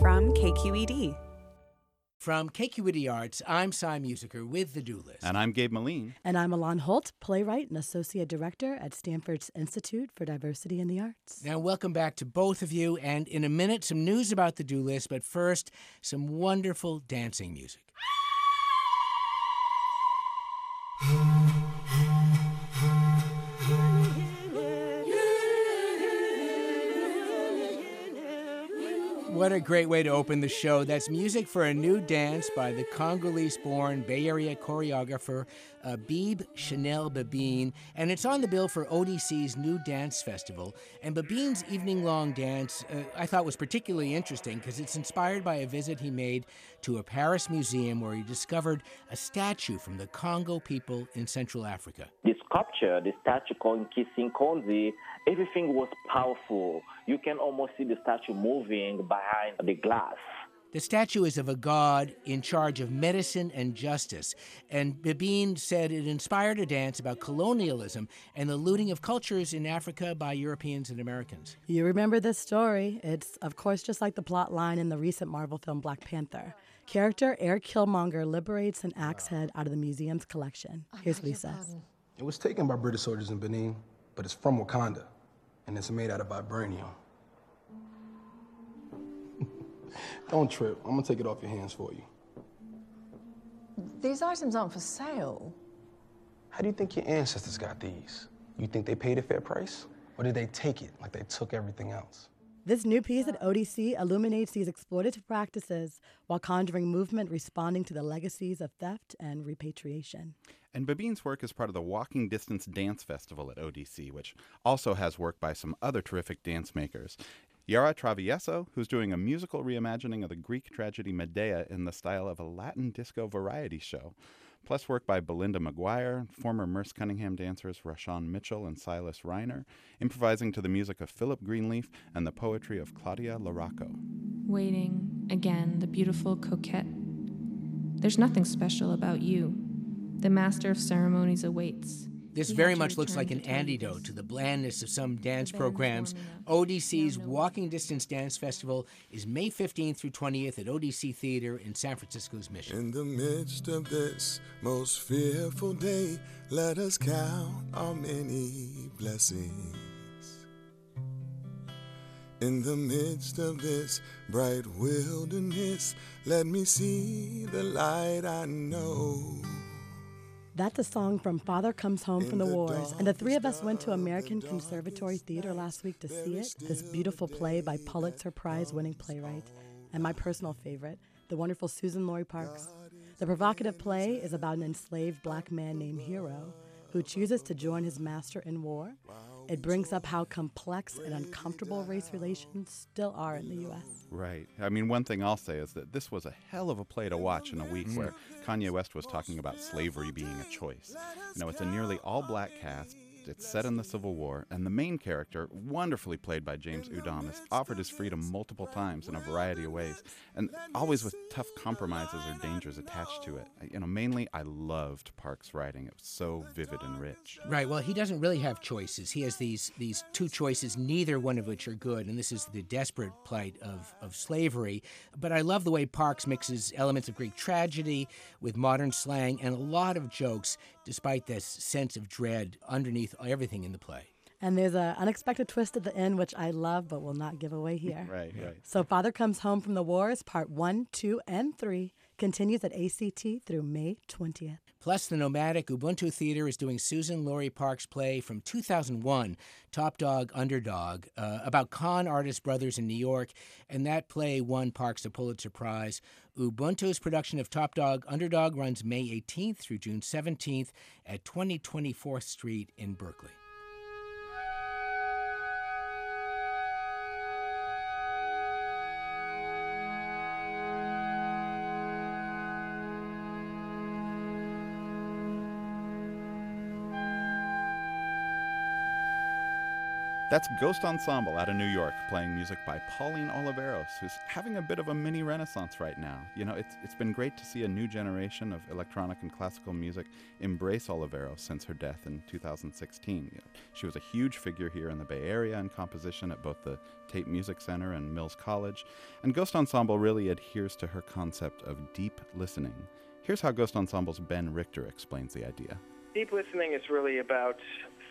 from KQED. From KQED Arts, I'm Cy Musiker with The Do List. And I'm Gabe Meline. And I'm A-lan Holt, playwright and associate director at Stanford's Institute for Diversity in the Arts. Now, welcome back to both of you. And in a minute, some news about The Do List, but first, some wonderful dancing music. What a great way to open the show. That's music for a new dance by the Congolese born Bay Area choreographer Byb Chanel Bibene. And it's on the bill for ODC's new dance festival. And Bibene's evening long dance uh, I thought was particularly interesting because it's inspired by a visit he made to a Paris museum where he discovered a statue from the Congo people in Central Africa. The sculpture, the statue called Nkisi everything was powerful. You can almost see the statue moving behind the glass. The statue is of a god in charge of medicine and justice. And Bibene said it inspired a dance about colonialism and the looting of cultures in Africa by Europeans and Americans. You remember this story. It's, of course, just like the plot line in the recent Marvel film Black Panther. Character Eric Killmonger liberates an axe head out of the museum's collection. Here's what he says It was taken by British soldiers in Benin, but it's from Wakanda and it's made out of vibranium. Don't trip. I'm gonna take it off your hands for you. These items aren't for sale. How do you think your ancestors got these? You think they paid a fair price? Or did they take it like they took everything else? This new piece at ODC illuminates these exploitative practices while conjuring movement responding to the legacies of theft and repatriation. And Bibene's work is part of the Walking Distance Dance Festival at ODC, which also has work by some other terrific dance makers. Yara Travieso, who's doing a musical reimagining of the Greek tragedy Medea in the style of a Latin disco variety show. Plus work by Belinda McGuire, former Merce Cunningham dancers Rashaun Mitchell and Silas Reiner, improvising to the music of Philip Greenlief and the poetry of Claudia La Rocco. Waiting, again, the beautiful coquette. There's nothing special about you. The master of ceremonies awaits. This very much looks like an antidote to the blandness of some dance programs. ODC's Walking Distance Dance Festival is May 15th through 20th at ODC Theater in San Francisco's Mission. In the midst of this most fearful day, let us count our many blessings. In the midst of this bright wilderness, let me see the light I know. That's a song from Father Comes Home from the Wars. And the three of us went to American Conservatory Theater last week to see it, this beautiful play by Pulitzer Prize winning playwright, and my personal favorite, the wonderful Suzan-Lori Parks. The provocative play is about an enslaved black man named Hero who chooses to join his master in war it brings up how complex and uncomfortable race relations still are in the U.S. Right. I mean, one thing I'll say is that this was a hell of a play to watch in a week where Kanye West was talking about slavery being a choice. You know, it's a nearly all black cast it's set in the Civil War, and the main character, wonderfully played by James Udom, is offered his freedom multiple times in a variety of ways, and always with tough compromises or dangers attached to it. You know, mainly I loved Parks' writing. It was so vivid and rich. Right. Well, he doesn't really have choices. He has these these two choices, neither one of which are good, and this is the desperate plight of of slavery. But I love the way Parks mixes elements of Greek tragedy with modern slang and a lot of jokes, despite this sense of dread underneath everything in the play. And there's an unexpected twist at the end, which I love, but will not give away here. right, right. So, Father Comes Home from the Wars, part one, two, and three, continues at ACT through May 20th. Plus, the nomadic Ubuntu Theater is doing Suzan-Lori Parks' play from 2001, Top Dog Underdog, uh, about con artist brothers in New York, and that play won Parks a Pulitzer Prize. Ubuntu's production of Top Dog Underdog runs May 18th through June 17th at 2024th Street in Berkeley. That's Ghost Ensemble out of New York playing music by Pauline Oliveros, who's having a bit of a mini renaissance right now. You know, it's, it's been great to see a new generation of electronic and classical music embrace Oliveros since her death in 2016. You know, she was a huge figure here in the Bay Area in composition at both the Tape Music Center and Mills College, and Ghost Ensemble really adheres to her concept of deep listening. Here's how Ghost Ensemble's Ben Richter explains the idea. Deep listening is really about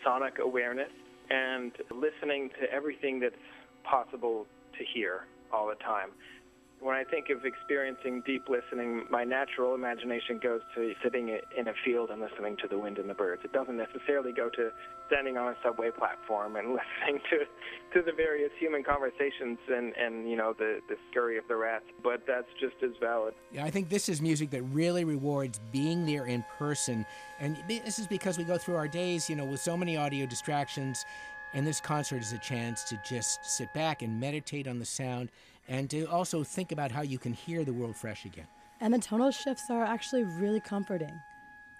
sonic awareness and listening to everything that's possible to hear all the time. When I think of experiencing deep listening, my natural imagination goes to sitting in a field and listening to the wind and the birds. It doesn't necessarily go to standing on a subway platform and listening to, to the various human conversations and, and you know the, the scurry of the rats, but that's just as valid. Yeah, I think this is music that really rewards being there in person. And this is because we go through our days, you know, with so many audio distractions and this concert is a chance to just sit back and meditate on the sound and to also think about how you can hear the world fresh again. And the tonal shifts are actually really comforting.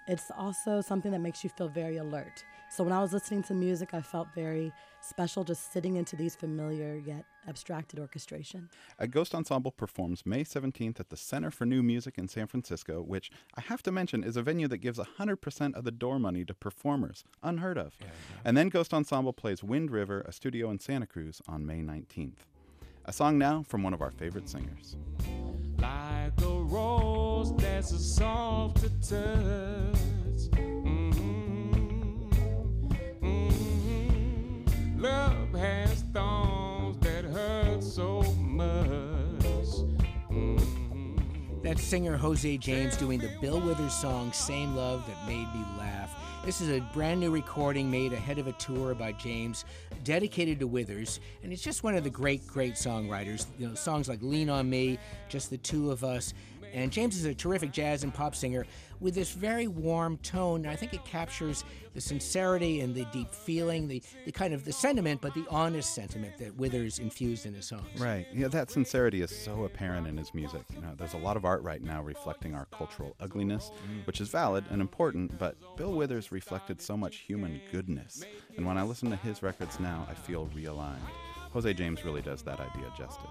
It's also something that makes you feel very alert. So when I was listening to music, I felt very special just sitting into these familiar yet abstracted orchestration. A Ghost Ensemble performs May 17th at the Center for New Music in San Francisco, which I have to mention is a venue that gives 100% of the door money to performers. Unheard of. Yeah, yeah. And then Ghost Ensemble plays Wind River, a studio in Santa Cruz, on May 19th. A song now from one of our favorite singers. Like a rose that's a soft touch. Mm-hmm. Mm-hmm. Love has Singer Jose James doing the Bill Withers song Same Love That Made Me Laugh. This is a brand new recording made ahead of a tour by James, dedicated to Withers, and it's just one of the great, great songwriters. You know, songs like Lean on Me, Just the Two of Us. And James is a terrific jazz and pop singer with this very warm tone. I think it captures the sincerity and the deep feeling, the, the kind of the sentiment, but the honest sentiment that Withers infused in his songs. Right. Yeah, that sincerity is so apparent in his music. You know, there's a lot of art right now reflecting our cultural ugliness, mm. which is valid and important, but Bill Withers reflected so much human goodness. And when I listen to his records now, I feel realigned. Jose James really does that idea justice.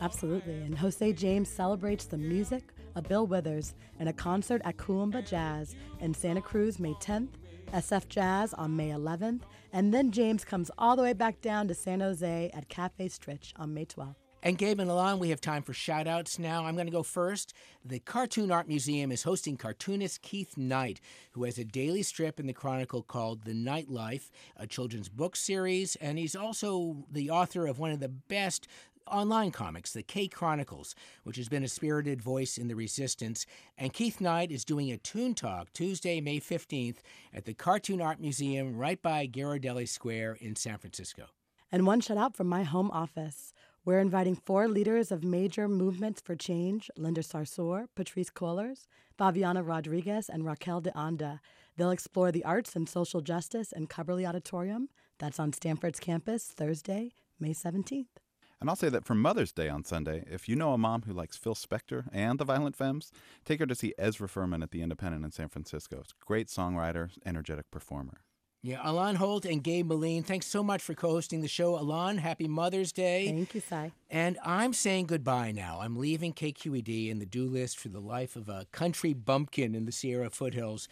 Absolutely. And Jose James celebrates the music of Bill Withers and a concert at Kuumba Jazz in Santa Cruz May 10th, SF Jazz on May 11th, and then James comes all the way back down to San Jose at Cafe Stritch on May 12th. And Gabe and A-lan, we have time for shout outs now. I'm going to go first. The Cartoon Art Museum is hosting cartoonist Keith Knight, who has a daily strip in the Chronicle called The Knight Life, a children's book series, and he's also the author of one of the best online comics, the K Chronicles, which has been a spirited voice in the resistance. And Keith Knight is doing a Toon Talk Tuesday, May 15th at the Cartoon Art Museum right by Ghirardelli Square in San Francisco. And one shout out from my home office. We're inviting four leaders of major movements for change Linda Sarsour, Patrisse Cullors, Favianna Rodriguez, and Raquel de Anda. They'll explore the arts and social justice in Cubberley Auditorium. That's on Stanford's campus Thursday, May 17th. And I'll say that for Mother's Day on Sunday, if you know a mom who likes Phil Spector and the Violent Femmes, take her to see Ezra Furman at the Independent in San Francisco. It's a great songwriter, energetic performer. Yeah, A-lan Holt and Gabe Meline, thanks so much for co-hosting the show. A-lan, happy Mother's Day. Thank you, Cy. And I'm saying goodbye now. I'm leaving KQED in the do list for the life of a country bumpkin in the Sierra foothills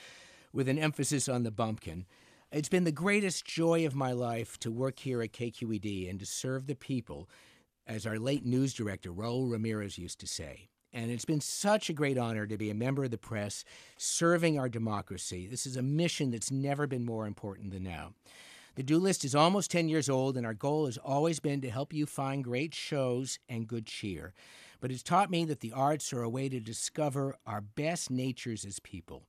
with an emphasis on the bumpkin. It's been the greatest joy of my life to work here at KQED and to serve the people as our late news director, Raul Ramirez, used to say. And it's been such a great honor to be a member of the press serving our democracy. This is a mission that's never been more important than now. The Do List is almost 10 years old, and our goal has always been to help you find great shows and good cheer. But it's taught me that the arts are a way to discover our best natures as people.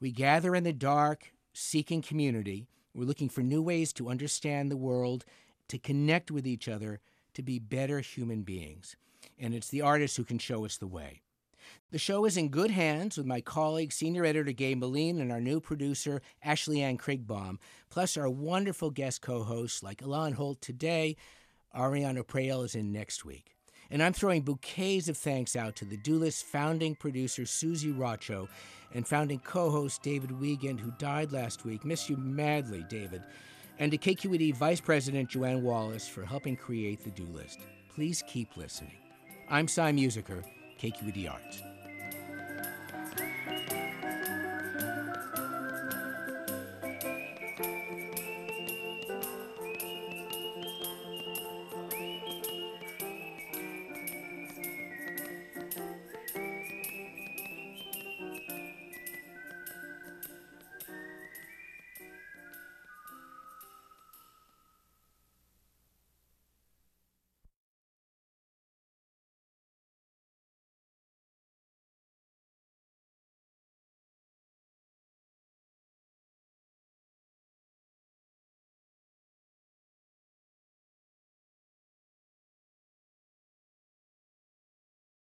We gather in the dark, seeking community. We're looking for new ways to understand the world, to connect with each other, to be better human beings. And it's the artists who can show us the way. The show is in good hands with my colleague, senior editor Gabe Meline, and our new producer, Ashley Ann Krigbaum, plus our wonderful guest co hosts like A-lan Holt today. Ariana Prael is in next week. And I'm throwing bouquets of thanks out to the DoList founding producer, Susie Rocho, and founding co host, David Wiegand, who died last week. Miss you madly, David. And to KQED Vice President Joanne Wallace for helping create the do list. Please keep listening. I'm Cy Musiker, KQED Arts.